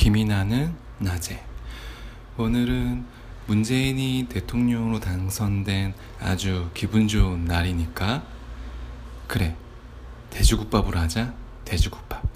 김이 나는 낮에. 오늘은 문재인이 대통령으로 당선된 아주 기분 좋은 날이니까. 그래 돼지국밥으로 하자 돼지국밥.